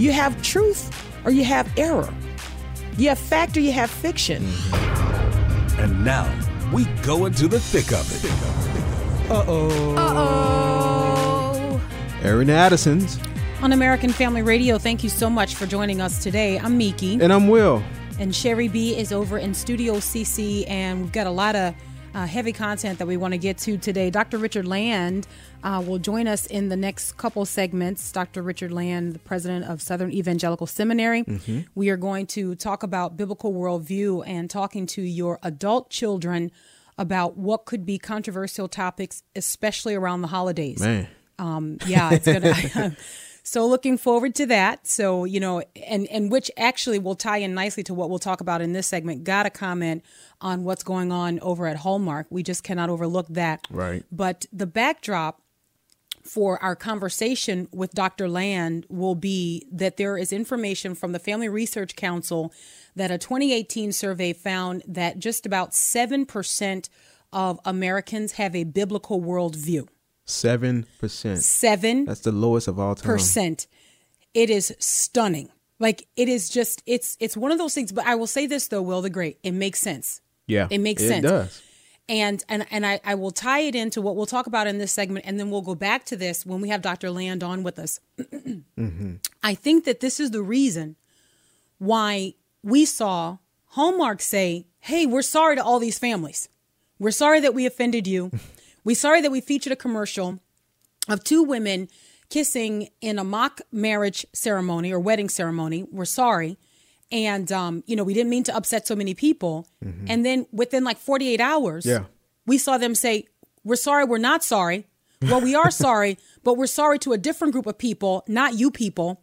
You have truth or you have error. You have fact or you have fiction. And now we go into the thick of it. Uh oh. Uh oh. Erin Addison's. On American Family Radio, thank you so much for joining us today. I'm Miki. And I'm Will. And Sherry B is over in Studio CC, and we've got a lot of uh, heavy content that we want to get to today. Dr. Richard Land uh, will join us in the next couple segments. Dr. Richard Land, the president of Southern Evangelical Seminary. Mm-hmm. We are going to talk about biblical worldview and talking to your adult children about what could be controversial topics, especially around the holidays. Man. Um, yeah, it's gonna. so looking forward to that. So you know, and and which actually will tie in nicely to what we'll talk about in this segment. Got to comment on what's going on over at Hallmark. We just cannot overlook that. Right. But the backdrop for our conversation with Dr. Land will be that there is information from the Family Research Council that a 2018 survey found that just about 7% of Americans have a biblical worldview. Seven percent. Seven That's the lowest of all time. percent. It is stunning. Like it is just it's it's one of those things. But I will say this though, Will the Great, it makes sense. Yeah. It makes It sense. It does. And and and I, I will tie it into what we'll talk about in this segment, and then we'll go back to this when we have Dr. Land on with us. Mm-hmm. I think that this is the reason why we saw Hallmark say, "Hey, we're sorry to all these families. We're sorry that we offended you. We're sorry that we featured a commercial of two women kissing in a mock marriage ceremony or wedding ceremony. We're sorry." And um, you know, we didn't mean to upset so many people. Mm-hmm. And then within like 48 hours, Yeah. we saw them say, We're sorry, we're not sorry. Well, we are sorry, but we're sorry to a different group of people, not you people.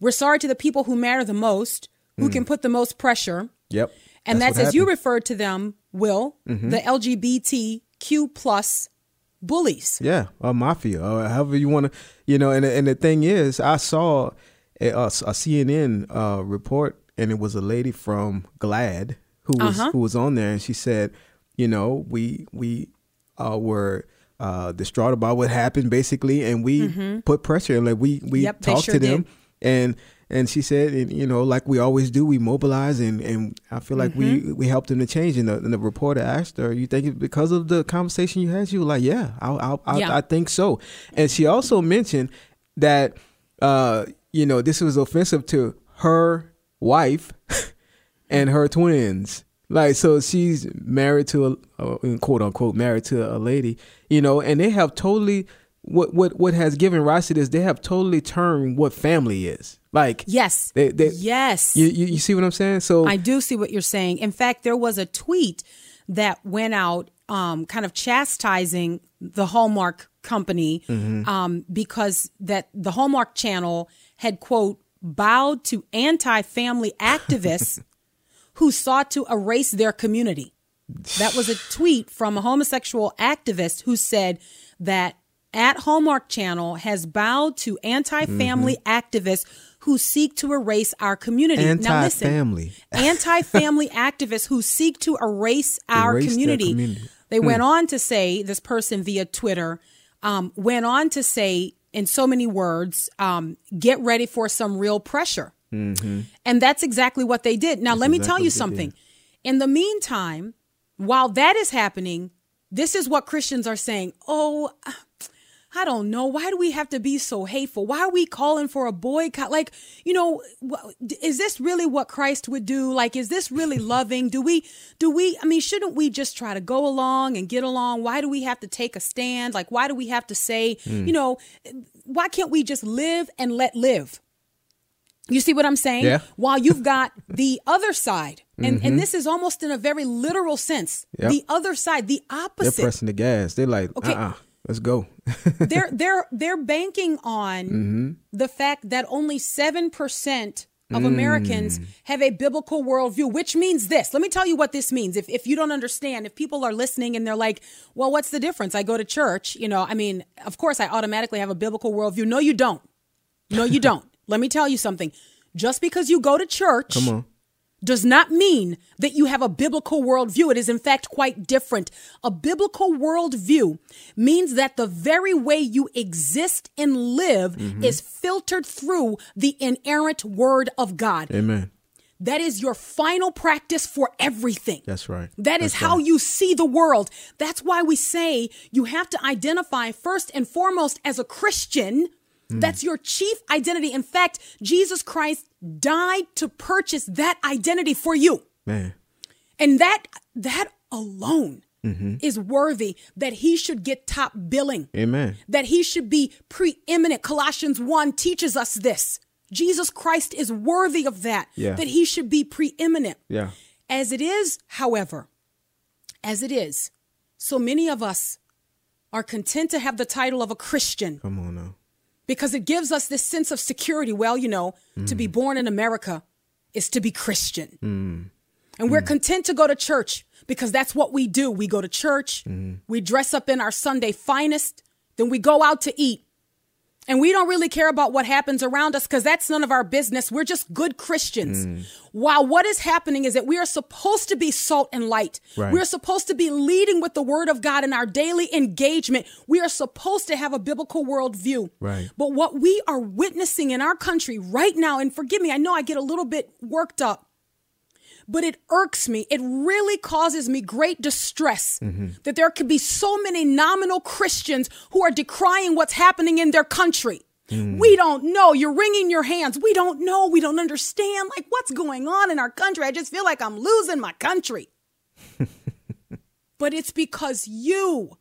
We're sorry to the people who matter the most, who mm. can put the most pressure. Yep. And That's that's, as you happened. referred to them, Will, mm-hmm. the LGBTQ plus bullies. Yeah, or mafia, or however you want to, you know. And and the thing is, I saw a, a, a CNN uh, report, and it was a lady from GLAAD who was Uh-huh. who was on there, and she said, you know, we we uh, were. Uh, distraught about what happened, basically, and we put pressure. and Like we we Mm-hmm. Yep, talked sure to them, did. and and she said, and, you know, like we always do, we mobilize, and and I feel like Mm-hmm. we we helped them to change. And the, and the reporter asked her, "You think it's because of the conversation you had?" She was like, "Yeah, I I, I, Yeah. I think so." And she also mentioned that uh, you know this was offensive to her wife and her twins. Like so, she's married to a uh, quote unquote married to a lady, you know, and they have totally what what what has given rise to this. They have totally turned what family is. Like Yes. they, they, yes. you, you you see what I'm saying? So I do see what you're saying. In fact, there was a tweet that went out um, kind of chastising the Hallmark company um, because that the Hallmark channel had quote bowed to anti-family activists who sought to erase their community. That was a tweet from a homosexual activist who said that at Hallmark Channel has bowed to anti-family activists who seek to erase our community. now listen, Anti-family. anti-family activists who seek to erase our Erase community. community. Hmm. They went on to say this person via Twitter um, went on to say in so many words, um, "Get ready for some real pressure," and that's exactly what they did. Now, let me tell Mm-hmm. you something. In the meantime, while that is happening, this is what Christians are saying. Oh. I don't know. Why do we have to be so hateful? Why are we calling for a boycott? Like, you know, is this really what Christ would do? Like, is this really loving? Do we, do we, I mean, shouldn't we just try to go along and get along? Why do we have to take a stand? Like, why do we have to say, Hmm. you know, why can't we just live and let live? You see what I'm saying? Yeah. Mm-hmm. While you've got the other side, and, and this is almost in a very literal sense, Yep. the other side, the opposite. they're pressing the gas. They're like, Okay. uh, uh let's go. they're they're they're banking on Mm-hmm. the fact that only seven percent of Americans have a biblical worldview, which means this. Let me tell you what this means. If, if you don't understand, if people are listening and they're like, well, what's the difference? I go to church, you know, I mean, of course I automatically have a biblical worldview. No, you don't. No, you don't. Let me tell you something. Just because you go to church Come on. Does not mean that you have a biblical worldview. It is, in fact, quite different. A biblical worldview means that the very way you exist and live mm-hmm. is filtered through the inerrant word of God. Amen. That is your final practice for everything. That's right. That is That's how right. you see the world. That's why we say you have to identify first and foremost as a Christian. That's your chief identity. In fact, Jesus Christ died to purchase that identity for you. Man. And that that alone Mm-hmm. is worthy that he should get top billing. Amen. That he should be preeminent. Colossians 1 teaches us this. Jesus Christ is worthy of that. Yeah. That he should be preeminent. Yeah. As it is, however, as it is, so many of us are content to have the title of a Christian Come on now. Because it gives us this sense of security. Well, you know, to be mm. born in America is to be Christian. Mm. And we're mm. content to go to church because that's what we do. We go to church, we dress up in our Sunday finest, then we go out to eat. And we don't really care about what happens around us because that's none of our business. We're just good Christians. Mm. While what is happening is that we are supposed to be salt and light. Right. We're supposed to be leading with the word of God in our daily engagement. We are supposed to have a biblical worldview. Right. But what we are witnessing in our country right now, and forgive me, I know I get a little bit worked up, but it irks me. It really causes me great distress mm-hmm. that there could be so many nominal Christians who are decrying what's happening in their country. Mm. We don't know. You're wringing your hands. We don't know. We don't understand. Like, what's going on in our country? I just feel like I'm losing my country. but it's because you,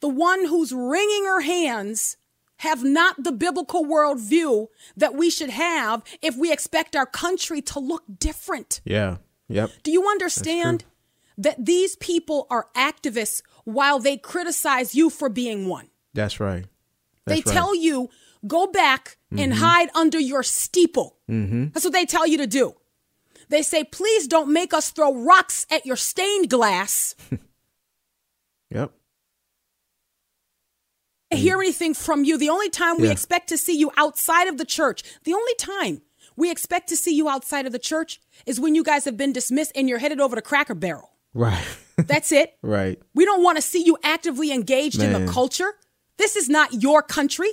the one who's wringing her hands, have not the biblical worldview that we should have if we expect our country to look different. Yeah. Yep. Do you understand that these people are activists while they criticize you for being one? That's right. they right. tell you, go back and hide under your steeple. That's what they tell you to do. They say, please don't make us throw rocks at your stained glass. Yep. hear anything from you. The only time we expect to see you outside of the church, the only time we expect to see you outside of the church is when you guys have been dismissed and you're headed over to Cracker Barrel. Right. That's it. right. We don't want to see you actively engaged in the culture. This is not your country.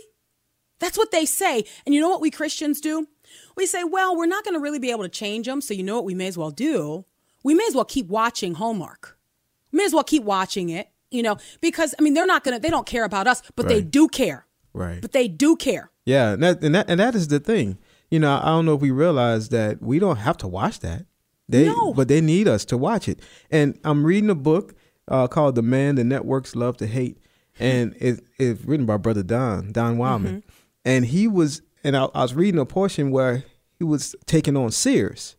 That's what they say. And you know what we Christians do? We say, well, we're not going to really be able to change them. So you know what we may as well do? We may as well keep watching Hallmark. We may as well keep watching it, you know, because I mean, they're not going to, they don't care about us, but they do care. Right. But they do care. Yeah, and that, and that and that is the thing. You know, I don't know if we realize that we don't have to watch that. They No. but they need us to watch it. And I'm reading a book uh, called "The Man the Networks Love to Hate," and it, it's written by Brother Don Don Wildmon, and he was and I, I was reading a portion where he was taking on Sears,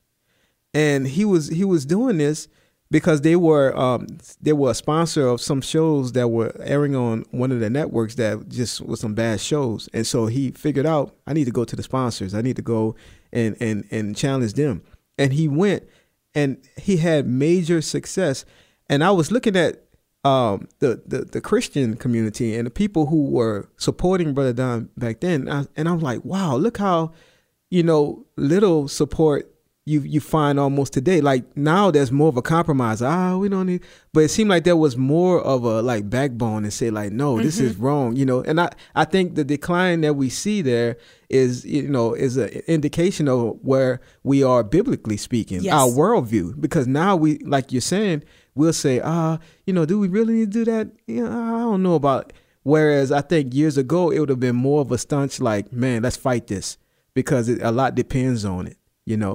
and he was he was doing this because they were um they were a sponsor of some shows that were airing on one of the networks that just was some bad shows. And so he figured out I need to go to the sponsors. I need to go and and and challenge them. And he went and he had major success. And I was looking at um the the, the Christian community and the people who were supporting Brother Don back then. I, and I'm like wow look how you know, little support you you find almost today. Like now, there's more of a compromise. Ah, we don't need. But it seemed like there was more of a like backbone and say like, no, this is Mm-hmm. wrong. You know, and I I think the decline that we see there is you know is an indication of where we are biblically speaking, Yes. our worldview. Because now we like you're saying, we'll say, ah, you know, do we really need to do that? Yeah, I don't know about. Whereas I think years ago it would have been more of a staunch like, man, let's fight this because it, a lot depends on it. You know.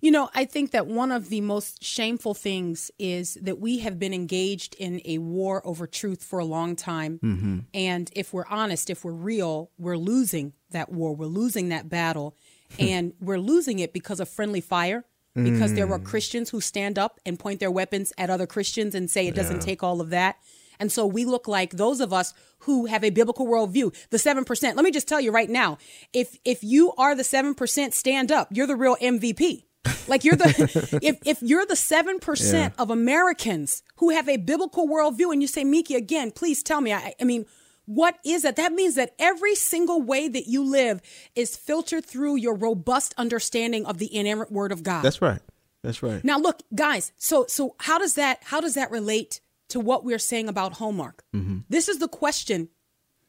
You know, I think that one of the most shameful things is that we have been engaged in a war over truth for a long time. Mm-hmm. And if we're honest, if we're real, we're losing that war. We're losing that battle. Hmm. and we're losing it because of friendly fire, because there are hmm. Christians who stand up and point their weapons at other Christians and say it doesn't take all of that. And so we look like those of us who have a biblical worldview. The 7%. Let me just tell you right now, if if you are the 7%, stand up. You're the real MVP. Like you're the if if you're the 7% Yeah. of Americans who have a biblical worldview and you say, Miki, again, please tell me. I, I mean, what is that? That means that every single way that you live is filtered through your robust understanding of the inerrant word of God. That's right. That's right. Now look, guys, so so how does that how does that relate to what we're saying about Hallmark? Mm-hmm. This is the question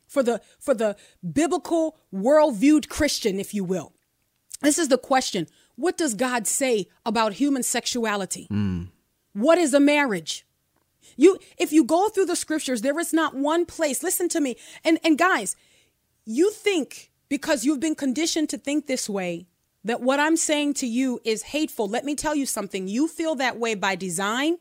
for the for the biblical worldviewed Christian, if you will. This is the question. What does God say about human sexuality? Mm. What is a marriage? You if you go through the scriptures, there is not one place. Listen to me. And and guys, you think because you've been conditioned to think this way that what I'm saying to you is hateful. Let me tell you something. You feel that way by design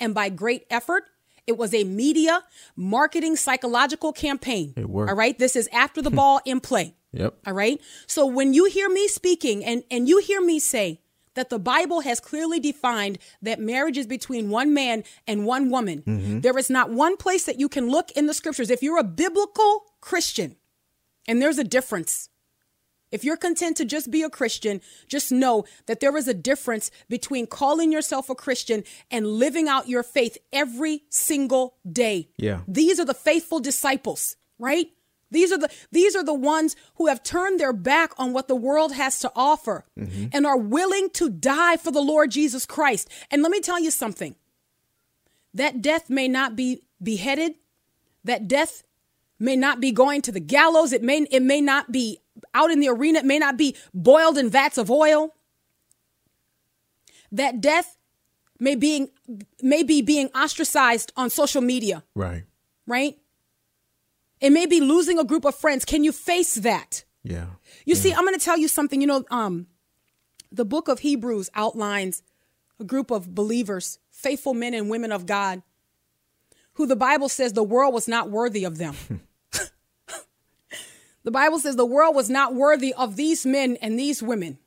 and by great effort. It was a media marketing psychological campaign. It worked. All right. This is after the ball in play. Yep. All right. So when you hear me speaking and, and you hear me say that the Bible has clearly defined that marriage is between one man and one woman, mm-hmm. there is not one place that you can look in the scriptures. If you're a biblical Christian, and there's a difference. If you're content to just be a Christian, just know that there is a difference between calling yourself a Christian and living out your faith every single day. Yeah. These are the faithful disciples, right? These are the these are the ones who have turned their back on what the world has to offer mm-hmm. and are willing to die for the Lord Jesus Christ. And let me tell you something. That death may not be beheaded, that death may not be going to the gallows, it may it may not be out in the arena, it may not be boiled in vats of oil. That death may being may be being ostracized on social media Right. right? It may be losing a group of friends. Can you face that? Yeah. You see, I'm going to tell you something. You know, um, the book of Hebrews outlines a group of believers, faithful men and women of God, who the Bible says the world was not worthy of them. the Bible says the world was not worthy of these men and these women.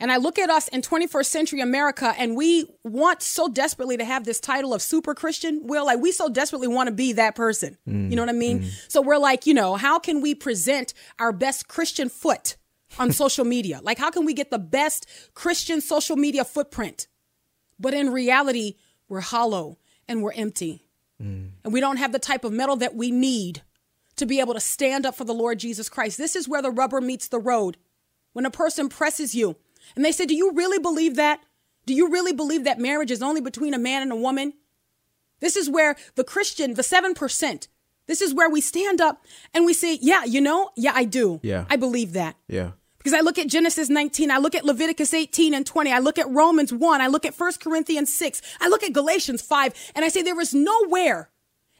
And I look at us in 21st century America, and we want so desperately to have this title of super Christian. Will like we so desperately want to be that person. You know what I mean? Mm-hmm. So we're like, you know, how can we present our best Christian foot on social media? Like, how can we get the best Christian social media footprint? But in reality, we're hollow and we're empty. Mm. And we don't have the type of mettle that we need to be able to stand up for the Lord Jesus Christ. This is where the rubber meets the road. When a person presses you and they said, Do you really believe that? Do you really believe that marriage is only between a man and a woman? This is where the Christian, the 7%, this is where we stand up and we say, Yeah, you know, yeah, I do. Yeah. I believe that. Yeah. Because I look at Genesis 19, I look at Leviticus 18 and 20, I look at Romans 1, I look at 1 Corinthians 6, I look at Galatians 5, and I say there is nowhere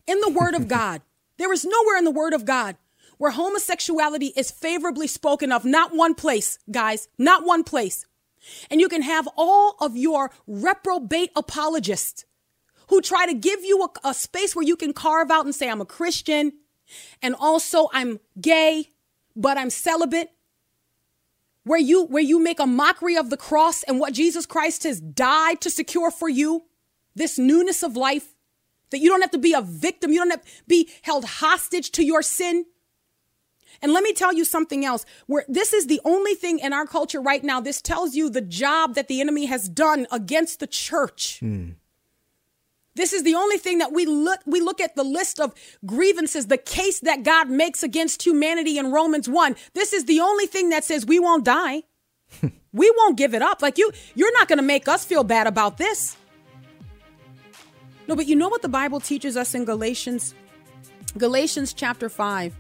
in the Word of God, there is nowhere in the Word of God where homosexuality is favorably spoken of. Not one place, guys, not one place. And you can have all of your reprobate apologists who try to give you a, a space where you can carve out and say, I'm a Christian, and also I'm gay, but I'm celibate where you where you make a mockery of the cross and what Jesus Christ has died to secure for you, this newness of life, that you don't have to be a victim, you don't have to be held hostage to your sin. And let me tell you something else. Where this is the only thing in our culture right now. This tells you the job that the enemy has done against the church. Hmm. This is the only thing that we look we look at the list of grievances, the case that God makes against humanity in Romans 1. This is the only thing that says we won't die. we won't give it up. Like you you're not going to make us feel bad about this. No, but you know what the Bible teaches us in Galatians? Galatians chapter 5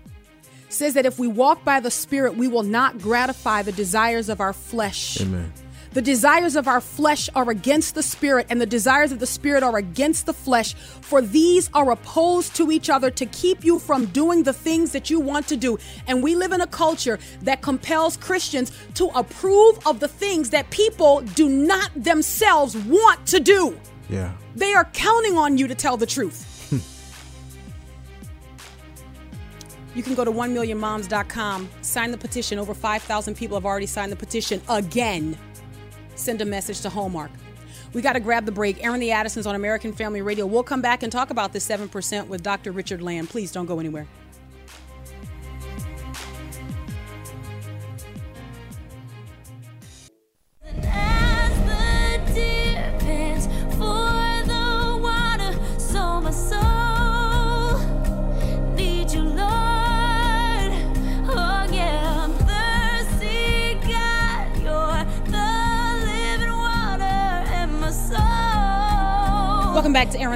says that if we walk by the Spirit, we will not gratify the desires of our flesh. Amen. The desires of our flesh are against the spirit, and the desires of the spirit are against the flesh. For these are opposed to each other to keep you from doing the things that you want to do. And we live in a culture that compels Christians to approve of the things that people do not themselves want to do. Yeah. They are counting on you to tell the truth. You can go to 1millionmoms.com, sign the petition. Over 5,000 people have already signed the petition again. Send a message to Hallmark. We got to grab the break. Airing the Addisons on American Family Radio. We'll come back and talk about the 7% with Dr. Richard Land. Please don't go anywhere.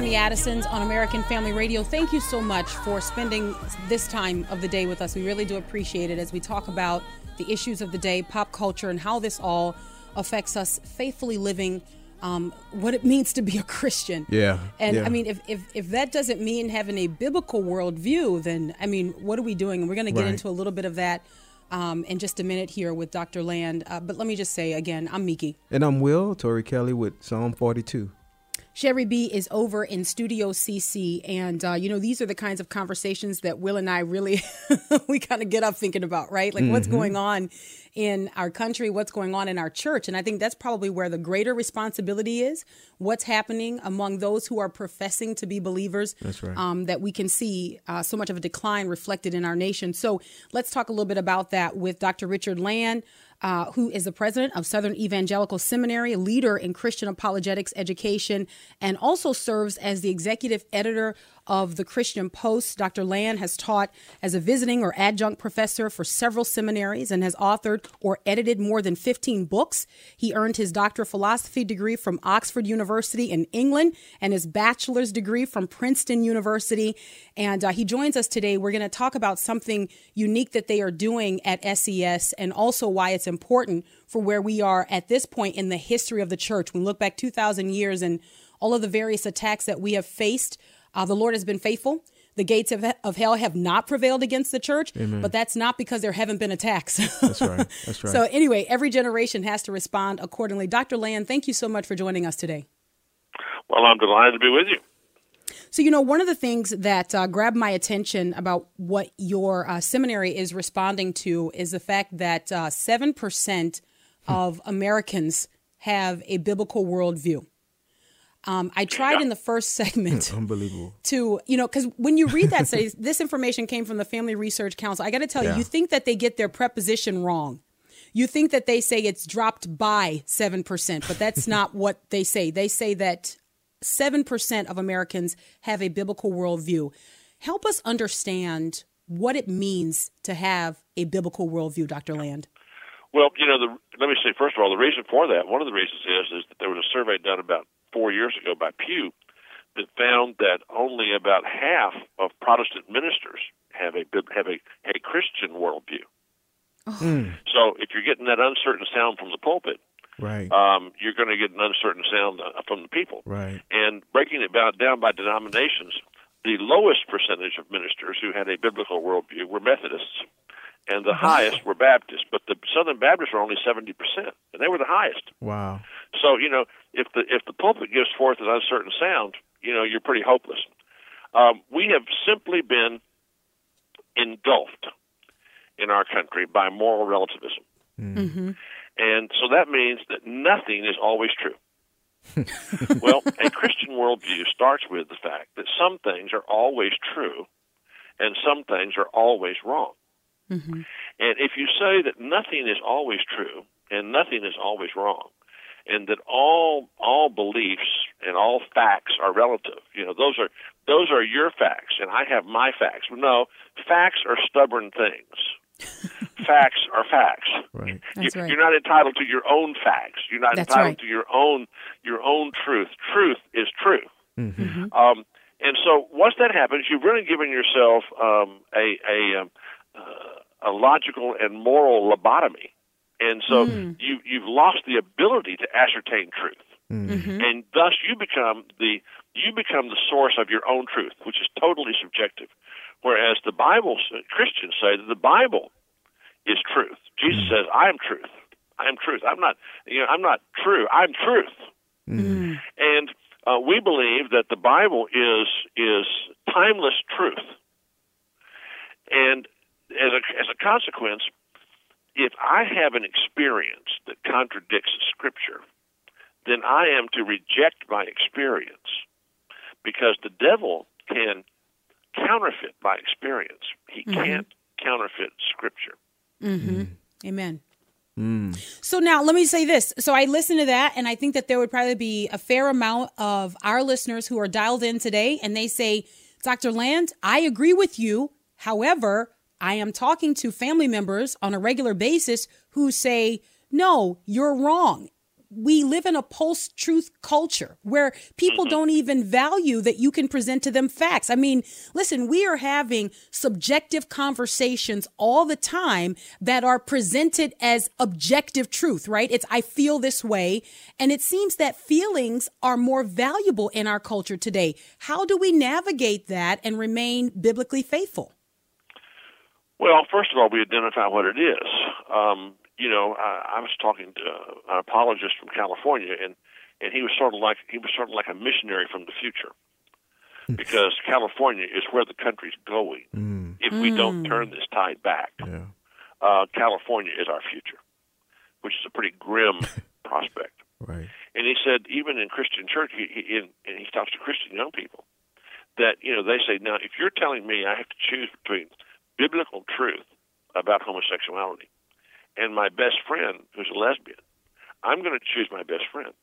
The Addisons on American Family Radio. Thank you so much for spending this time of the day with us. We really do appreciate it as we talk about the issues of the day, pop culture, and how this all affects us faithfully living um, what it means to be a Christian. Yeah. And yeah. I mean, if, if, if that doesn't mean having a biblical worldview, then I mean, what are we doing? And we're going to get Right. into a little bit of that um, in just a minute here with Dr. Land. Uh, but let me just say again, I'm Miki. And I'm Will Tori Kelly with Psalm 42. Sherry B is over in Studio CC, and uh, you know these are the kinds of conversations that Will and I really we kind of get up thinking about, right? Like what's going on in our country, what's going on in our church, and I think that's probably where the greater responsibility is. What's happening among those who are professing to be believers? That's right. Um, that we can see uh, so much of a decline reflected in our nation. So let's talk a little bit about that with Dr. Richard Land uh, who is the president of Southern Evangelical Seminary, leader in Christian apologetics education, and also serves as the executive editor of the Christian Post. Dr. Land has taught as a visiting or adjunct professor for several seminaries and has authored or edited more than 15 books. He earned his Doctor of Philosophy degree from Oxford University in England and his bachelor's degree from Princeton University. And uh, he joins us today. We're going to talk about something unique that they are doing at SES and also why it's important for where we are at this point in the history of the church. We look back 2,000 years and all of the various attacks that we have faced. Uh, the Lord has been faithful. The gates of, of hell have not prevailed against the church, but that's not because there haven't been attacks. That's right. That's right. So, anyway, every generation has to respond accordingly. Dr. Land, thank you so much for joining us today. Well, I'm delighted to be with you. So, you know, one of the things that uh, grabbed my attention about what your uh, seminary is responding to is the fact that uh, 7% of Americans have a biblical worldview. Um, I tried in the first segment Unbelievable. to, you know, because when you read that study, this information came from the Family Research Council. I got to tell Yeah. you, you think that they get their preposition wrong. You think that they say it's dropped by 7%, but that's not what they say. They say that 7% of Americans have a biblical worldview. Help us understand what it means to have a biblical worldview, Dr. Land. Well, you know, the, let me say first of all, the reason for that, one of the reasons is, is that there was a survey done about four years ago by Pew that found that only about half of Protestant ministers have a have a, a Christian worldview. So if you're getting that uncertain sound from the pulpit, Right. um, you're going to get an uncertain sound uh, from the people. right. And breaking it down, down by denominations, the lowest percentage of ministers who had a biblical worldview were Methodists, and the highest were Baptists. But the Southern Baptists were only seventy percent, and they were the highest. Wow. So you know, if the if the pulpit gives forth an uncertain sound, you know, you're pretty hopeless. Um, we have simply been engulfed in our country by moral relativism, mm-hmm. Mm-hmm. and so that means that nothing is always true. well, a Christian worldview starts with the fact that some things are always true, and some things are always wrong. Mm-hmm. And if you say that nothing is always true and nothing is always wrong, and that all all beliefs and all facts are relative, you know, those are those are your facts, and I have my facts. No, facts are stubborn things. facts are facts. Right. That's you, right. You're not entitled to your own facts. You're not That's entitled right. to your own your own truth. Truth is true. Um, and so once that happens, you've really given yourself um, a a, um, uh, a logical and moral lobotomy, and so hmm. you you've lost the ability to ascertain truth, hmm. mm-hmm. and thus you become the you become the source of your own truth, which is totally subjective. Whereas the Bible uh, Christians say that the Bible is truth. Jesus hmm. says, "I am truth. I am truth. I'm not you know I'm not true. I'm truth." And uh, we believe that the Bible is is timeless truth. And as a as a consequence, if I have an experience that contradicts Scripture, then I am to reject my experience because the devil can counterfeit my experience. He mm-hmm. can't counterfeit Scripture. Mm-hmm. Mm. Amen. Mm. So now let me say this. So I listened to that, and I think that there would probably be a fair amount of our listeners who are dialed in today, and they say, Dr. Land, I agree with you. However, I am talking to family members on a regular basis who say, no, you're wrong. We live in a post truth culture where people mm-hmm. don't even value that you can present to them facts. I mean, listen, we are having subjective conversations all the time that are presented as objective truth, right? It's, I feel this way. And it seems that feelings are more valuable in our culture today. How do we navigate that and remain biblically faithful? Well, first of all, we identify what it is. Um, you know, I, I was talking to an apologist from California, and and he was sort of like he was sort of like a missionary from the future, because California is where the country's going. If we don't turn this tide back, Yeah. uh, California is our future, which is a pretty grim prospect. Right. And he said, even in Christian church, he, he, in, and he talks to Christian young people, that you know they say, now if you're telling me I have to choose between biblical truth about homosexuality and my best friend who's a lesbian, I'm going to choose my best friend.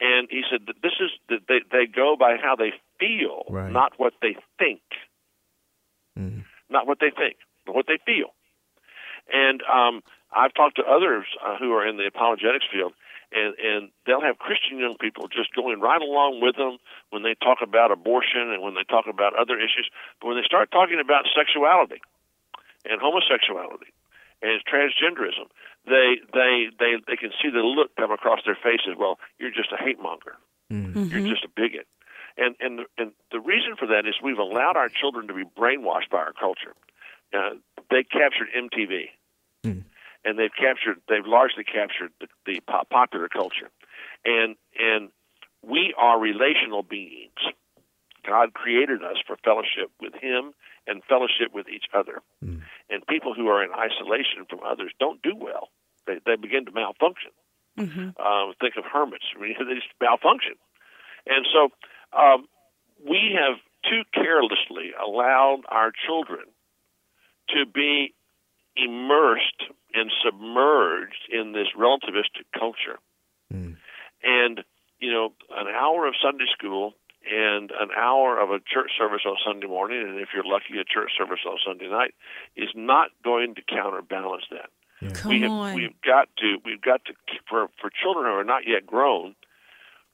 and he said that this is that they they go by how they feel, Right. not what they think, not what they think, but what they feel. And um, I've talked to others uh, who are in the apologetics field, and and they'll have Christian young people just going right along with them when they talk about abortion and when they talk about other issues. But when they start talking about sexuality and homosexuality and transgenderism, they they they they can see the look come across their faces. Well, you're just a hate monger. Mm-hmm. Mm-hmm. You're just a bigot. And and the, and the reason for that is we've allowed our children to be brainwashed by our culture. Uh, they captured MTV, mm. And they've captured they've largely captured the, the pop- popular culture, and and we are relational beings. God created us for fellowship with Him and fellowship with each other. And people who are in isolation from others don't do well. They, they begin to malfunction. Um, think of hermits; I mean, they just malfunction. And so um, we have too carelessly allowed our children to be immersed and submerged in this relativistic culture. Hmm. And, you know, an hour of Sunday school and an hour of a church service on Sunday morning, and if you're lucky, a church service on Sunday night, is not going to counterbalance that. Come we have, on. we've got to we've got to for for children who are not yet grown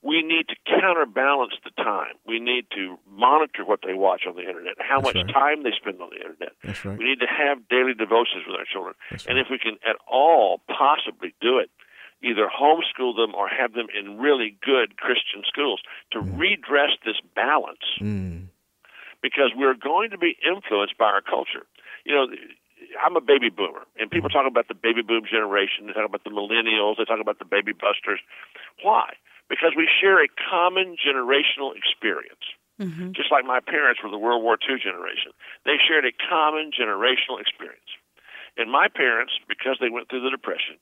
we need to counterbalance the time we need to monitor what they watch on the internet how much right. time they spend on the internet That's right. we need to have daily devotions with our children That's and right. if we can at all possibly do it either homeschool them or have them in really good christian schools to redress this balance Mm. because we're going to be influenced by our culture. You know, I'm a baby boomer, and people talk about the baby boom generation. They talk about the millennials. They talk about the baby busters. Why? Because we share a common generational experience. Mm-hmm. Just like my parents were the World War II generation, they shared a common generational experience. And my parents, because they went through the Depression,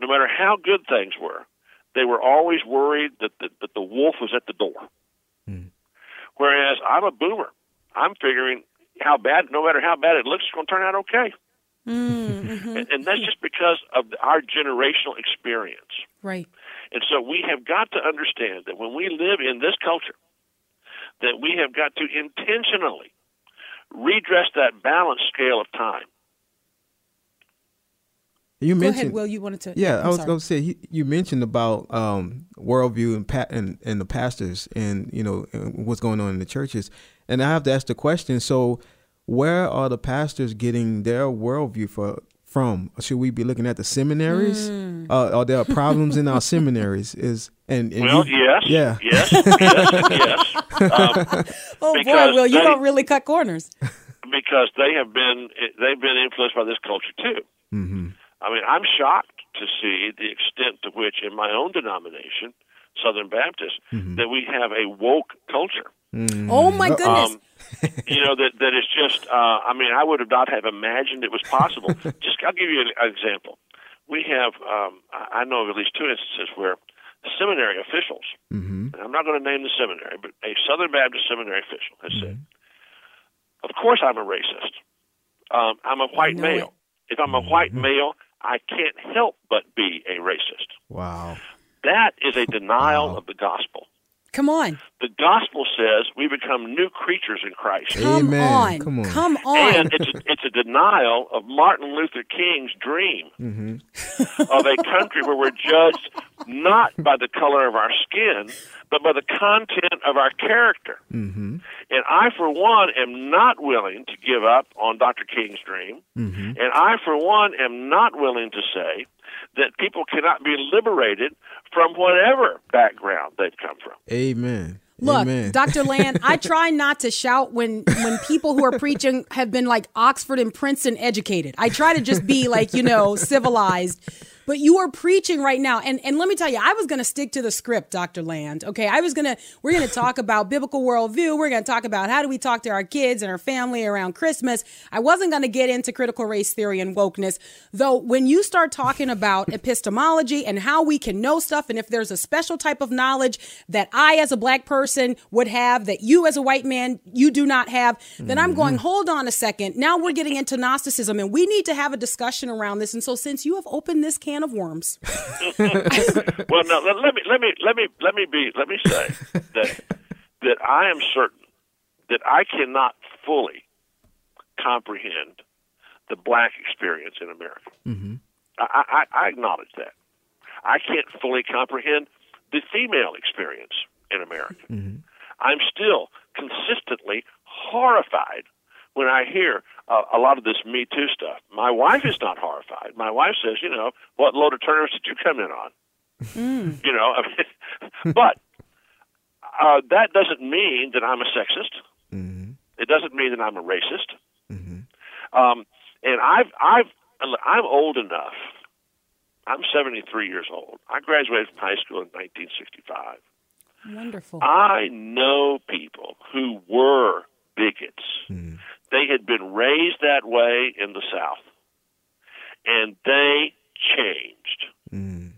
no matter how good things were, they were always worried that the, that the wolf was at the door. Hmm. Whereas I'm a boomer. I'm figuring how bad, no matter how bad it looks, it's going to turn out okay. Mm-hmm. And, and that's just because of our generational experience. Right. And so we have got to understand that when we live in this culture, that we have got to intentionally redress that balance scale of time. You Go mentioned ahead, Will. You wanted to. Yeah, I'm I was going to say he, you mentioned about um, worldview and, pa- and and the pastors and you know and what's going on in the churches, and I have to ask the question. So, where are the pastors getting their worldview for from? Should we be looking at the seminaries? Hmm. Uh, are there problems in our seminaries? Is and, and Well, you- yes, yeah, yes, yes, yes. Um, Oh boy, because Will, you they- don't really cut corners. because they have been they've been influenced by this culture too. hmm I mean, I'm shocked to see the extent to which, in my own denomination, Southern Baptist, that we have a woke culture. Oh my goodness. Um, you know that that is just. Uh, I mean, I would have not have imagined it was possible. just, I'll give you an, an example. we have um, I know of at least two instances where seminary officials, Mm-hmm. and I'm not going to name the seminary, but a Southern Baptist seminary official has said, "Of course, I'm a racist. Um, I'm a white male. If I'm a white male, I can't help but be a racist." Wow. That is a denial Wow. of the gospel. Come on. The gospel says we become new creatures in Christ. Come Amen. on. Come on. Come on. And it's a, it's a denial of Martin Luther King's dream Mm-hmm. of a country where we're judged not by the color of our skin, but by the content of our character. Mm-hmm. And I, for one, am not willing to give up on Dr. King's dream. Mm-hmm. And I, for one, am not willing to say that people cannot be liberated from whatever background they've come from. Amen. Look, Amen. Dr. Land, I try not to shout when when people who are preaching have been like Oxford and Princeton educated. I try to just be like, you know, civilized. But you are preaching right now. And and let me tell you, I was gonna stick to the script, Dr. Land. Okay. I was gonna we're gonna talk about biblical worldview. We're gonna talk about how do we talk to our kids and our family around Christmas. I wasn't gonna get into critical race theory and wokeness. Though when you start talking about epistemology and how we can know stuff, and if there's a special type of knowledge that I as a black person would have that you as a white man you do not have, then I'm going, mm-hmm. hold on a second. Now we're getting into Gnosticism and we need to have a discussion around this. And so since you have opened this can of worms, well, now let, let me let me let me let me be let me say that that I am certain that I cannot fully comprehend the black experience in America. Mm-hmm. I, I, I acknowledge that. I can't fully comprehend the female experience in America. I'm still consistently horrified when I hear uh, a lot of this Me Too stuff. My wife is not horrified. My wife says, you know, what load of turnips did you come in on? You know, I mean, but uh, that doesn't mean that I'm a sexist. It doesn't mean that I'm a racist. Um, and I've, I've, I'm old enough. I'm 73 years old. I graduated from high school in 1965. wonderful. I know people who were bigots. They had been raised that way in the South, and they changed. Mm.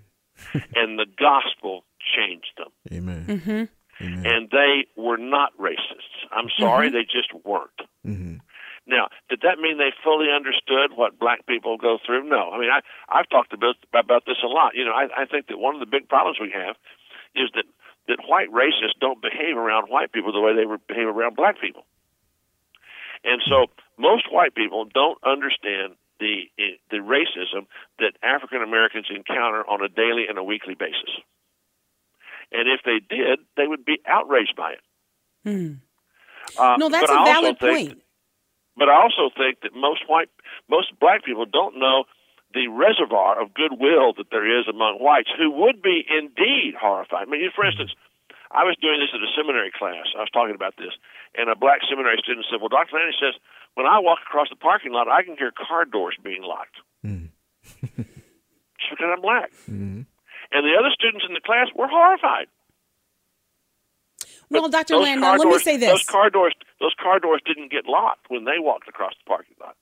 and the gospel changed them. Amen. Mm-hmm. And they were not racists. I'm sorry, mm-hmm. they just weren't. Mm-hmm. Now, did that mean they fully understood what black people go through? No. I mean, I, I've talked about, about this a lot. You know, I, I think that one of the big problems we have is that, that white racists don't behave around white people the way they would behave around black people. And so most white people don't understand the the racism that African Americans encounter on a daily and a weekly basis. And if they did, they would be outraged by it. Uh, no, that's a valid point. But I also think that most white, most black people don't know the reservoir of goodwill that there is among whites who would be indeed horrified. I mean, for instance, I was doing this at a seminary class. I was talking about this, and a black seminary student said, "Well, Dr. Lanny says when I walk across the parking lot, I can hear car doors being locked It's because I'm black." Hmm. And the other students in the class were horrified. Well, Dr. Those Land, now let me doors- say Those car doors, those car doors didn't get locked when they walked across the parking lot.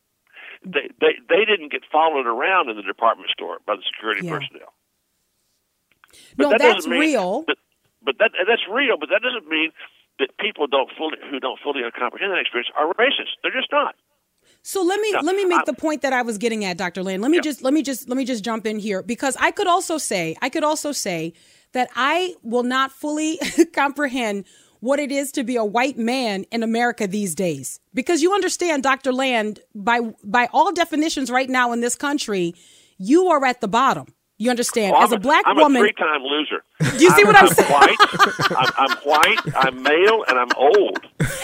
They they they didn't get followed around in the department store by the security Yeah. personnel. No, that that's mean- real. But, but that that's real. But that doesn't mean that people don't fully who don't fully comprehend that experience are racist. They're just not. So let me Yeah, let me make the point that I was getting at, Dr. Land. Let me Yeah. just let me just let me just jump in here because I could also say I could also say that I will not fully comprehend what it is to be a white man in America these days. Because you understand, Dr. Land, by by all definitions right now in this country, you are at the bottom. You understand? Well, As I'm a black I'm woman, a three-time loser. Do you see what I'm I'm saying? White, I'm, I'm white. I'm male, and I'm old.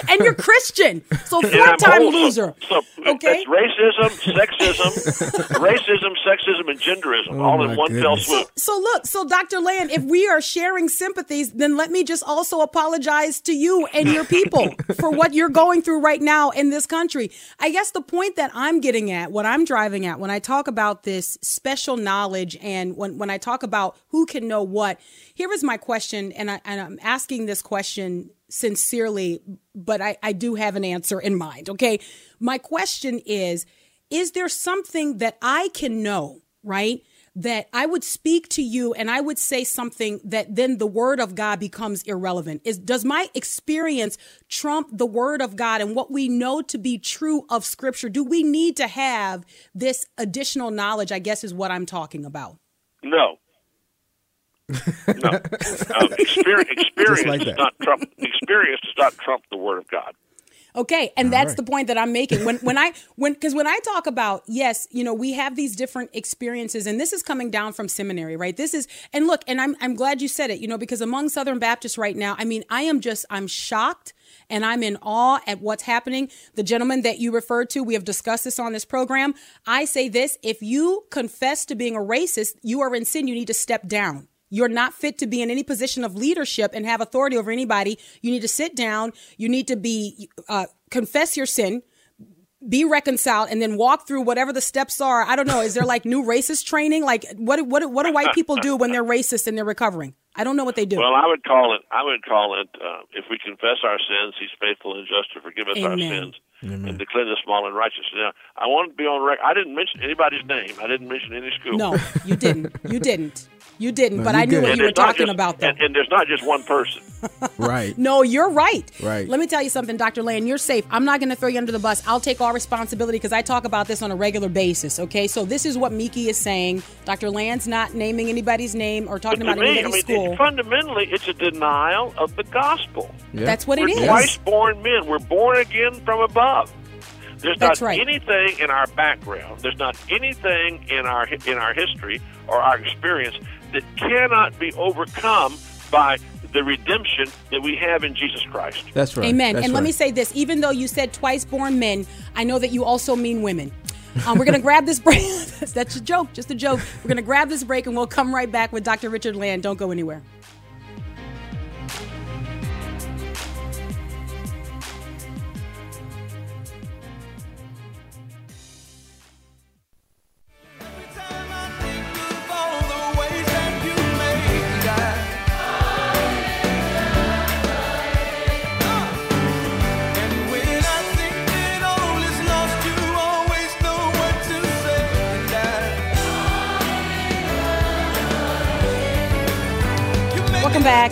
and you're Christian. So four I'm time old. So- loser. So, Okay. that's racism, sexism, racism, sexism, and genderism oh all in my one fell goodness. swoop. So look, so Dr. Land, if we are sharing sympathies, then let me just also apologize to you and your people for what you're going through right now in this country. I guess the point that I'm getting at, what I'm driving at when I talk about this special knowledge and when, when I talk about who can know what, here is my question, and, I, and I'm asking this question sincerely, but I, I do have an answer in mind. Okay. My question is Is there something that I can know, right? that I would speak to you and I would say something that then the word of God becomes irrelevant. Is does my experience trump the word of God and what we know to be true of scripture? Do we need to have this additional knowledge? I guess is what I'm talking about. No. No. Um, experience, experience like does that. not trump experience does not trump the word of God. Okay, and that's right. the point that I'm making. When when I when because when I talk about yes, you know, we have these different experiences, and this is coming down from seminary, right? This is and look, and I'm I'm glad you said it, you know, because among Southern Baptists right now, I mean, I am just I'm shocked and I'm in awe at what's happening. The gentleman that you referred to, we have discussed this on this program. I say this: if you confess to being a racist, you are in sin. You need to step down. You're not fit to be in any position of leadership and have authority over anybody. You need to sit down. You need to be uh, confess your sin, be reconciled, and then walk through whatever the steps are. I don't know. Is there like new racist training? Like what what what do white people do when they're racist and they're recovering? I don't know what they do. Well, I would call it. I would call it. Uh, if we confess our sins, He's faithful and just to forgive us our Amen. sins and to cleanse us from all unrighteousness. Now, I want to be on record. I didn't mention anybody's name. I didn't mention any school. no, you didn't. You didn't. You didn't. No, but you I knew good. what And you were talking just- about, though. And, and there's not just one person. Right. No, you're right. Right. Let me tell you something, Dr. Land. You're safe. I'm not going to throw you under the bus. I'll take all responsibility because I talk about this on a regular basis. Okay. So this is what Miki is saying. Dr. Land's not naming anybody's name or talking about to me, I anybody's mean, school. it- fundamentally, it's a denial of the gospel. Yeah. That's what it We're is. twice born men. We're born again from above. There's That's not right. anything in our background. There's not anything in our in our history or our experience that cannot be overcome by the redemption that we have in Jesus Christ. That's right. Amen. That's and let me say this: even though you said twice born men, I know that you also mean women. Um, we're going to grab this break. That's a joke, just a joke. We're going to grab this break and we'll come right back with Dr. Richard Land. Don't go anywhere.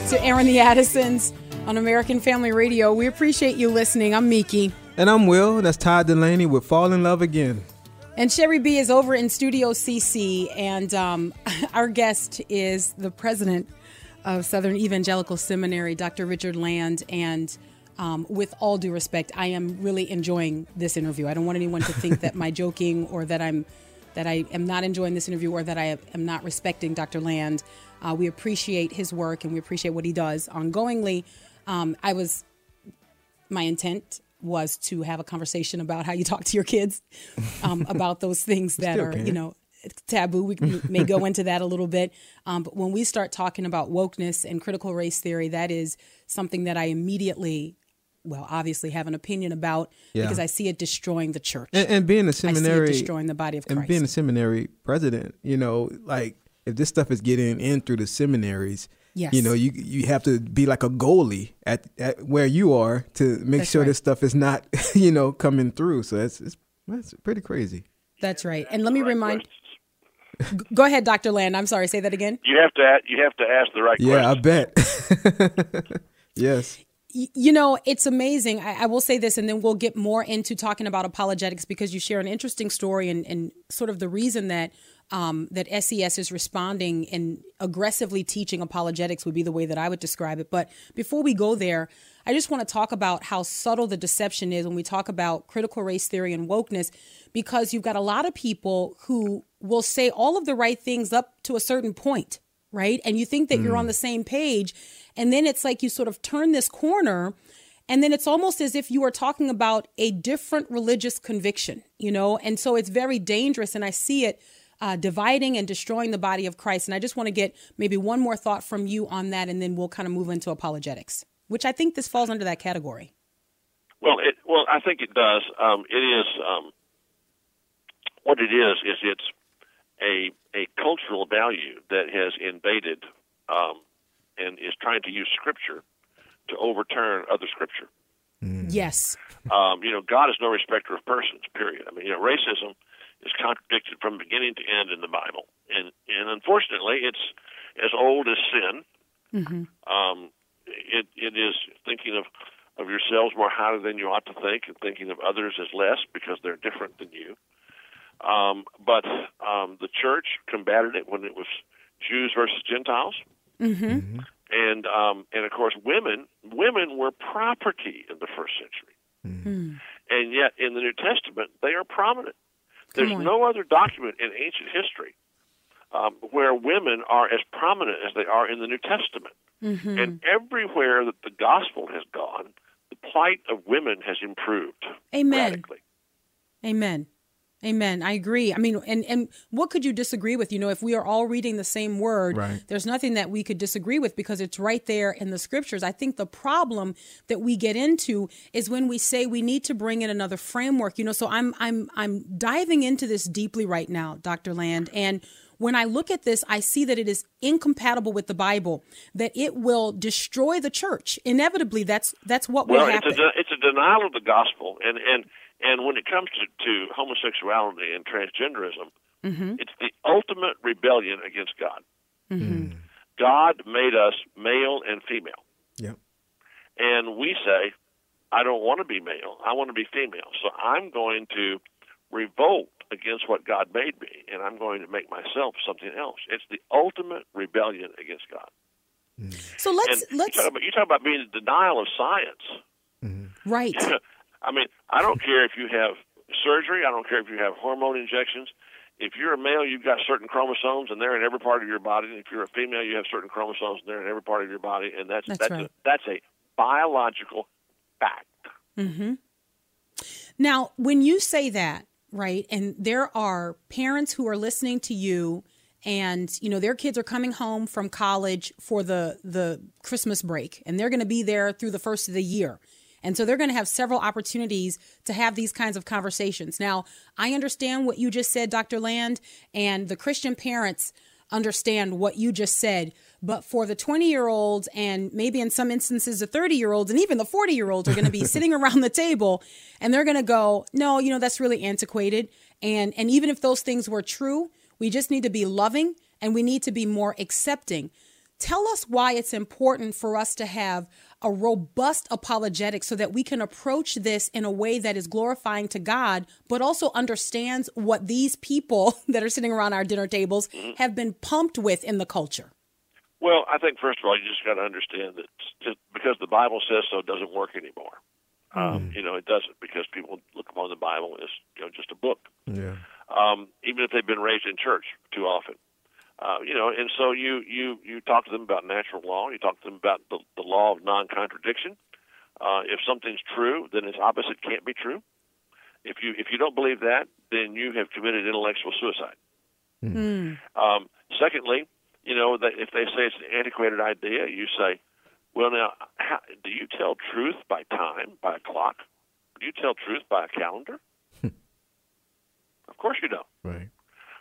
To Aaron the Addisons on American Family Radio. We appreciate you listening. I'm Miki. And I'm Will. That's Todd Delaney with Fall in Love Again. And Sherry B is over in Studio CC, and um, our guest is the president of Southern Evangelical Seminary, Dr. Richard Land. And um, with all due respect, I am really enjoying this interview. I don't want anyone to think that my joking or that I'm that I am not enjoying this interview or that I am not respecting Dr. Land. Uh, we appreciate his work and we appreciate what he does ongoingly. Um, I was my intent was to have a conversation about how you talk to your kids um, about those things that are can. you know taboo we may go into that a little bit um, but when we start talking about wokeness and critical race theory that is something that i immediately well obviously have an opinion about Yeah. because i see it destroying the church And, and being a i see it seminary destroying the body of and being a seminary president, you know, like if this stuff is getting in through the seminaries, Yes. you know, you you have to be like a goalie at, at where you are to make That's sure right. this stuff is not, you know, coming through. So that's it's, that's pretty crazy. that's right and let me Right remind questions. go ahead dr land i'm sorry say that again You have to you have to ask the right Yeah, I bet. yes. You know, it's amazing. I, I will say this, and then we'll get more into talking about apologetics because you share an interesting story and, and sort of the reason that um, that SES is responding and aggressively teaching apologetics would be the way that I would describe it. But before we go there, I just want to talk about how subtle the deception is when we talk about critical race theory and wokeness, because you've got a lot of people who will say all of the right things up to a certain point right? And you think that you're on the same page. And then it's like you sort of turn this corner. And then it's almost as if you are talking about a different religious conviction, you know? And so it's very dangerous. And I see it uh, dividing and destroying the body of Christ. And I just want to get maybe one more thought from you on that. And then we'll kind of move into apologetics, which I think this falls under that category. Well, it, well, I think it does. Um, it is um, what it is. Is it's a a cultural value that has invaded um, and is trying to use Scripture to overturn other Scripture. Yes. Um, you know, God is no respecter of persons. Period. I mean, you know, racism is contradicted from beginning to end in the Bible, and and unfortunately, it's as old as sin. Um, it it is thinking of of yourselves more highly than you ought to think, and thinking of others as less because they're different than you. Um, but um, the church combated it when it was Jews versus Gentiles, Mm-hmm. and um, and of course, women women were property in the first century, and yet in the New Testament they are prominent. There's no other document in ancient history um, where women are as prominent as they are in the New Testament. Mm-hmm. And everywhere that the gospel has gone, the plight of women has improved Amen. radically. Amen. Amen. I agree. I mean, and and what could you disagree with? You know, if we are all reading the same word, Right. there's nothing that we could disagree with because it's right there in the scriptures. I think the problem that we get into is when we say we need to bring in another framework. You know, so I'm I'm I'm diving into this deeply right now, Dr. Land, and when I look at this, I see that it is incompatible with the Bible, that it will destroy the church. Inevitably, that's that's what will Well, it's happen. a, de- it's a denial of the gospel, and and and when it comes to, to homosexuality and transgenderism, Mm-hmm. it's the ultimate rebellion against God. Mm-hmm. God made us male and female, Yep. and we say, "I don't want to be male. I want to be female." So I'm going to revolt against what God made me, and I'm going to make myself something else. It's the ultimate rebellion against God. so let's and let's you talk about, you talk about being in denial of science. right. I mean, I don't care if you have surgery. I don't care if you have hormone injections. If you're a male, you've got certain chromosomes, and they're in every part of your body. And if you're a female, you have certain chromosomes, and they're in every part of your body. And that's That's that's right. a, that's a biological fact. Mm-hmm. Now, when you say that, right, and there are parents who are listening to you and you know their kids are coming home from college for the the Christmas break and they're going to be there through the first of the year. And so they're going to have several opportunities to have these kinds of conversations. Now, I understand what you just said, Dr. Land, and the Christian parents understand what you just said. But for the 20 year olds, and maybe in some instances, the 30 year olds, and even the 40 year olds are going to be sitting around the table and they're going to go, no, you know, that's really antiquated. And, and even if those things were true, we just need to be loving and we need to be more accepting. Tell us why it's important for us to have a robust apologetic so that we can approach this in a way that is glorifying to God, but also understands what these people that are sitting around our dinner tables have been pumped with in the culture. Well, I think first of all, you just got to understand that just because the Bible says so doesn't work anymore. Um, you know, it doesn't because people look upon the Bible as you know just a book. Yeah. um, even if they've been raised in church too often. Uh, you know, and so you, you, you talk to them about natural law. You talk to them about the, the law of non-contradiction. Uh, if something's true, then its opposite can't be true. If you if you don't believe that, then you have committed intellectual suicide. Um, secondly, you know that if they say it's an antiquated idea, you say, well, now, how, do you tell truth by time, by a clock? Do you tell truth by a calendar? of course you don't Right.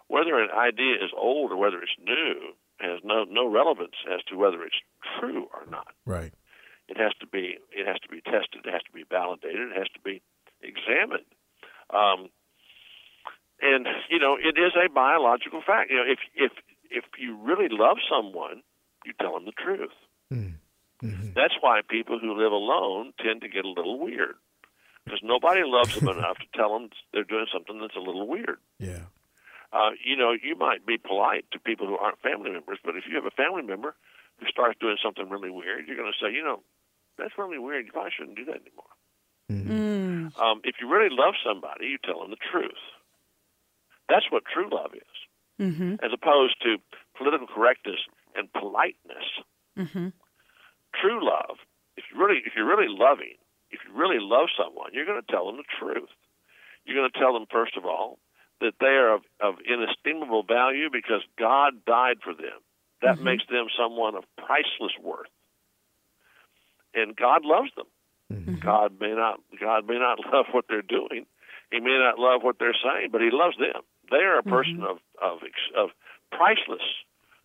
Whether an idea is old or whether it's new has no no relevance as to whether it's true or not. Right. It has to be it has to be tested. It has to be validated. It has to be examined. Um, and you know, it is a biological fact. You know, if if if you really love someone, you tell them the truth. That's why people who live alone tend to get a little weird because nobody loves them enough to tell them they're doing something that's a little weird Yeah. Uh, you know, you might be polite to people who aren't family members, but if you have a family member who starts doing something really weird, you're going to say, you know, that's really weird. You probably shouldn't do that anymore. Um, if you really love somebody, you tell them the truth. That's what true love is, as opposed to political correctness and politeness. True love, if you really, if you're really loving, if you really love someone, you're going to tell them the truth. You're going to tell them first of all that they are of, of inestimable value because God died for them. That mm-hmm. makes them someone of priceless worth. And God loves them. Mm-hmm. God may not God may not love what they're doing. He may not love what they're saying, but he loves them. They are a person mm-hmm. of of of priceless.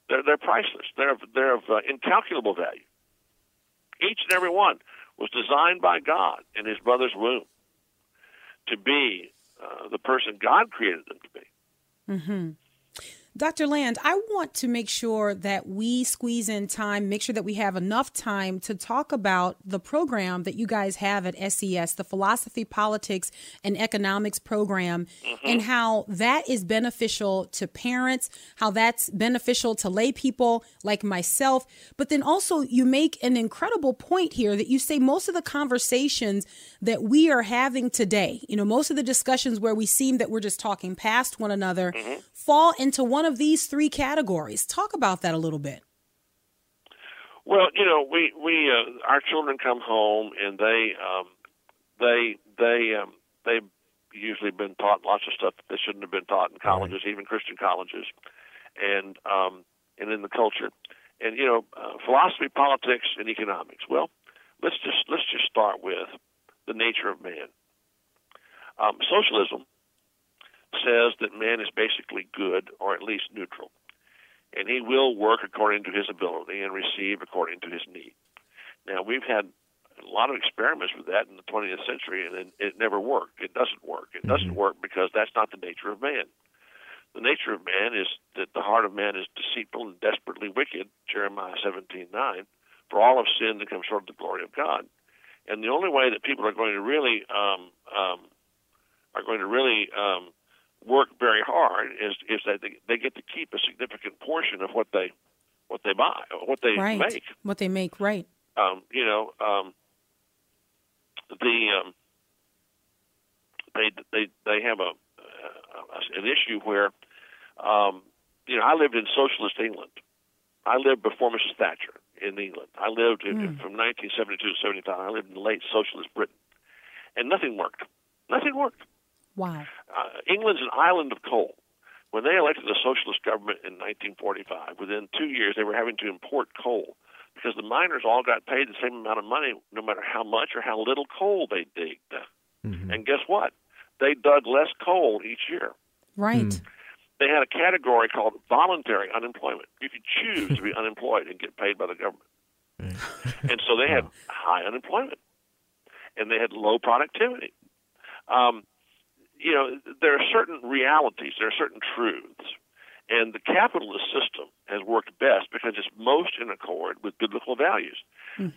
They're they're priceless. They're of, they're of uh, incalculable value. Each and every one was designed by God in his mother's womb to be uh, the person God created them to be. Dr. Land, I want to make sure that we squeeze in time, make sure that we have enough time to talk about the program that you guys have at SES, the Philosophy, Politics, and Economics program, mm-hmm. and how that is beneficial to parents, how that's beneficial to lay people like myself. But then also, you make an incredible point here that you say most of the conversations that we are having today, you know, most of the discussions where we seem that we're just talking past one another, mm-hmm. Fall into one of these three categories. Talk about that a little bit. Well, you know, we we uh, our children come home and they um, they they um, they've usually been taught lots of stuff that they shouldn't have been taught in colleges, even Christian colleges, and um, and in the culture, and you know, uh, philosophy, politics, and economics. Well, let's just let's just start with the nature of man. Um, socialism says that man is basically good or at least neutral, and he will work according to his ability and receive according to his need. Now, we've had a lot of experiments with that in the 20th century, and it, it never worked. It doesn't work. It doesn't work because that's not the nature of man. The nature of man is that the heart of man is deceitful and desperately wicked, Jeremiah 17:9. For all have sinned and come short of the glory of God. And the only way that people are going to really um, um, are going to really um, work very hard is is that they, they get to keep a significant portion of what they what they buy, what they Right. make. What they make, right. Um, you know, um, the um, they they they have a uh, an issue where um, you know I lived in socialist England. I lived before Mrs. Thatcher in England. I lived in, from 1972 to 75. I lived in late socialist Britain, and nothing worked. Nothing worked Wow. uh, England's an island of coal. When they elected a socialist government in 1945, within two years they were having to import coal because the miners all got paid the same amount of money, no matter how much or how little coal they digged. And guess what? They dug less coal each year. Right. They had a category called voluntary unemployment. You could choose to be unemployed and get paid by the government. and so they had high unemployment, and they had low productivity. Um, you know, there are certain realities, there are certain truths, and the capitalist system has worked best because it's most in accord with biblical values.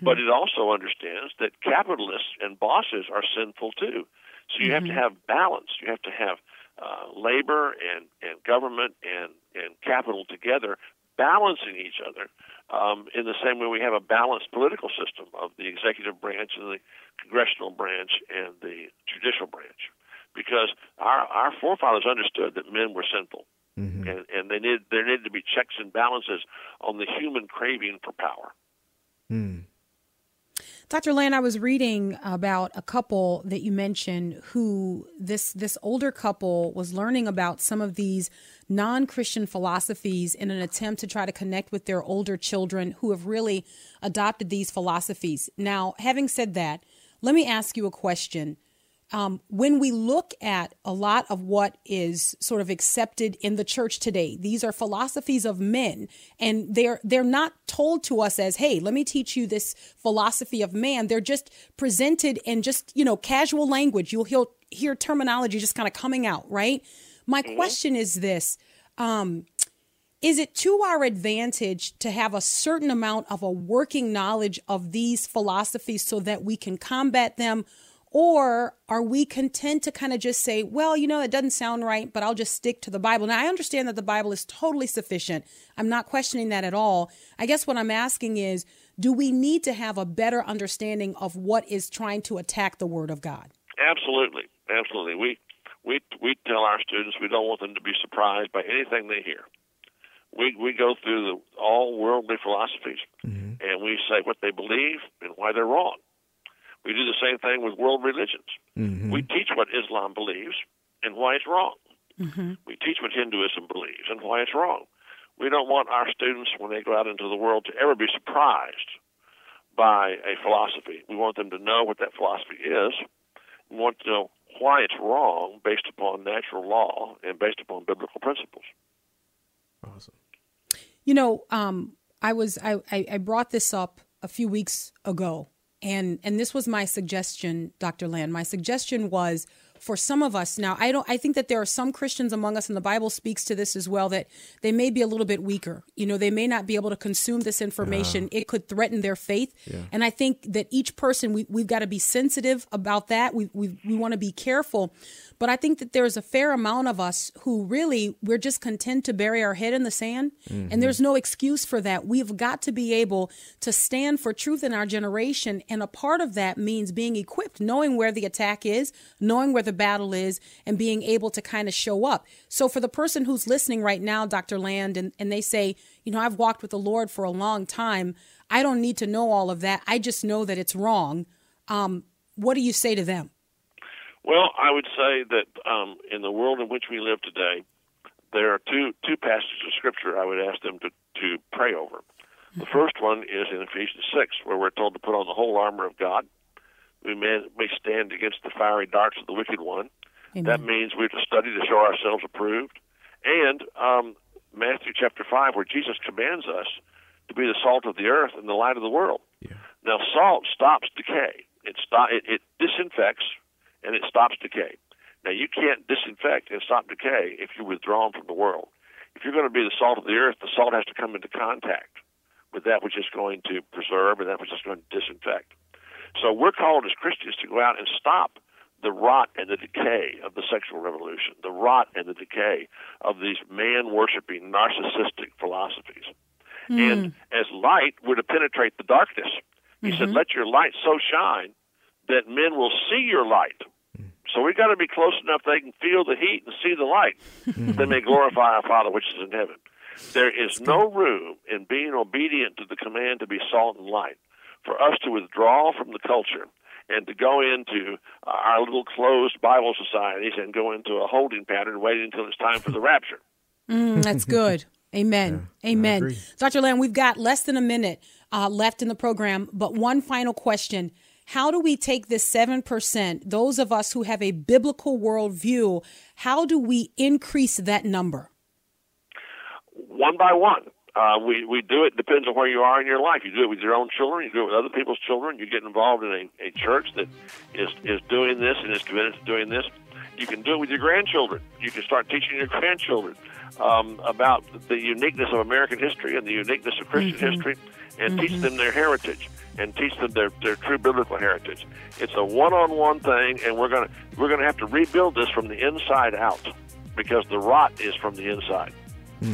But it also understands that capitalists and bosses are sinful too. So you have to have balance. You have to have uh, labor and, and government and, and capital together balancing each other um, in the same way we have a balanced political system of the executive branch and the congressional branch and the judicial branch because our our forefathers understood that men were sinful, mm-hmm. and and they need there needed to be checks and balances on the human craving for power. Hmm. Dr. Land, I was reading about a couple that you mentioned who this this older couple was learning about some of these non-Christian philosophies in an attempt to try to connect with their older children who have really adopted these philosophies. Now, having said that, let me ask you a question. Um, when we look at a lot of what is sort of accepted in the church today, these are philosophies of men, and they're they're not told to us as, "Hey, let me teach you this philosophy of man." They're just presented in just you know casual language. You'll hear, hear terminology just kind of coming out, right? My question is this: um, is it to our advantage to have a certain amount of a working knowledge of these philosophies so that we can combat them? Or are we content to kind of just say, well, you know, it doesn't sound right, but I'll just stick to the Bible? Now, I understand that the Bible is totally sufficient. I'm not questioning that at all. I guess what I'm asking is, do we need to have a better understanding of what is trying to attack the Word of God? Absolutely, absolutely. We we we tell our students we don't want them to be surprised by anything they hear. We we go through the all worldly philosophies, mm-hmm. and we say what they believe and why they're wrong. We do the same thing with world religions. We teach what Islam believes and why it's wrong. We teach what Hinduism believes and why it's wrong. We don't want our students, when they go out into the world, to ever be surprised by a philosophy. We want them to know what that philosophy is. We want to know why it's wrong based upon natural law and based upon biblical principles. Awesome. You know, um, I was I, I I brought this up a few weeks ago, and and this was my suggestion, Dr. Land. My suggestion was for some of us. Now i don't i think that there are some christians among us and the bible speaks to this as well that they may be a little bit weaker. You know they may not be able to consume this information. It could threaten their faith. And i think that each person we, we've got to be sensitive about that. We, we, we want to be careful. But i think that there's a fair amount of us who really we're just content to bury our head in the sand and mm-hmm. there's no excuse for that. We've got to be able to stand for truth in our generation and a part of that means being equipped knowing where the attack is knowing where the battle is and being able to kind of show up. So for the person who's listening right now dr land and, and they say you know i've walked with the lord for a long time. I don't need to know all of that. I just know that it's wrong. Um, what do you say to them? Well, I would say that um, in the world in which we live today, there are two two passages of scripture I would ask them to to pray over. The first one is in Ephesians six, where we're told to put on the whole armor of God. We may, may stand against the fiery darts of the wicked one. That means we have to study to show ourselves approved. And um, Matthew chapter five, where Jesus commands us to be the salt of the earth and the light of the world. Yeah. Now, salt stops decay. It, stop, it, it disinfects and it stops decay. Now, you can't disinfect and stop decay if you're withdrawn from the world. If you're going to be the salt of the earth, the salt has to come into contact with that which is going to preserve and that which is going to disinfect. So we're called as Christians to go out and stop the rot and the decay of the sexual revolution, the rot and the decay of these man worshiping narcissistic philosophies. Hmm. And as light, we're to penetrate the darkness. He said, mm-hmm. Let your light so shine that men will see your light. So we've got to be close enough they can feel the heat and see the light. Hmm. then they may glorify our Father which is in heaven. There is no room in being obedient to the command to be salt and light for us to withdraw from the culture and to go into our little closed Bible societies and go into a holding pattern waiting until it's time for the rapture. Mm, that's good. Amen. Amen. Dr. Land, we've got less than a minute uh, left in the program, but one final question. How do we take this 7%, those of us who have a biblical worldview, how do we increase that number? one by one. Uh, we we do it depends on where you are in your life. You do it with your own children. You do it with other people's children. You get involved in a, a church that is is doing this and is committed to doing this. You can do it with your grandchildren. You can start teaching your grandchildren um, about the uniqueness of American history and the uniqueness of Christian history, and teach them their heritage and teach them their, their true biblical heritage. It's a one-on-one thing, and we're gonna we're gonna have to rebuild this from the inside out because the rot is from the inside.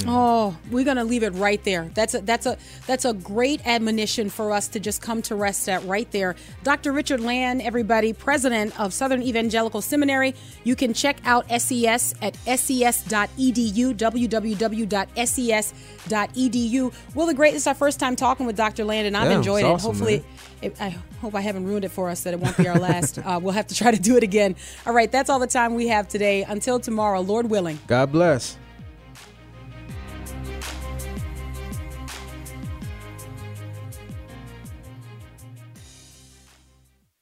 Oh, we're gonna leave it right there. That's a that's a that's a great admonition for us to just come to rest at right there. Dr. Richard Land, everybody, president of Southern Evangelical Seminary. You can check out SES at ses.edu, www.ses.edu. Will the Great, this is our first time talking with Dr. Land, and I've Yeah, enjoyed it. awesome, Hopefully, it, I hope I haven't ruined it for us. That it won't be our last. uh, we'll have to try to do it again. All right, that's all the time we have today. Until tomorrow, Lord willing. God bless.